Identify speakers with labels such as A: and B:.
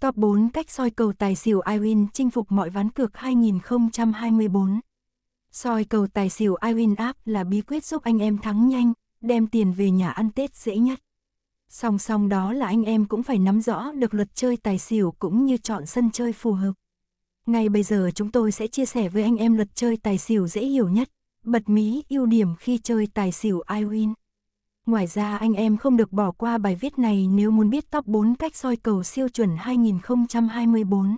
A: Top 4 cách soi cầu tài xỉu iWin chinh phục mọi ván cược 2024. Soi cầu tài xỉu iWin app là bí quyết giúp anh em thắng nhanh, đem tiền về nhà ăn Tết dễ nhất. Song song đó là anh em cũng phải nắm rõ được luật chơi tài xỉu cũng như chọn sân chơi phù hợp. Ngay bây giờ chúng tôi sẽ chia sẻ với anh em luật chơi tài xỉu dễ hiểu nhất, bật mí ưu điểm khi chơi tài xỉu iWin. Ngoài ra anh em không được bỏ qua bài viết này nếu muốn biết top 4 cách soi cầu siêu chuẩn 2024.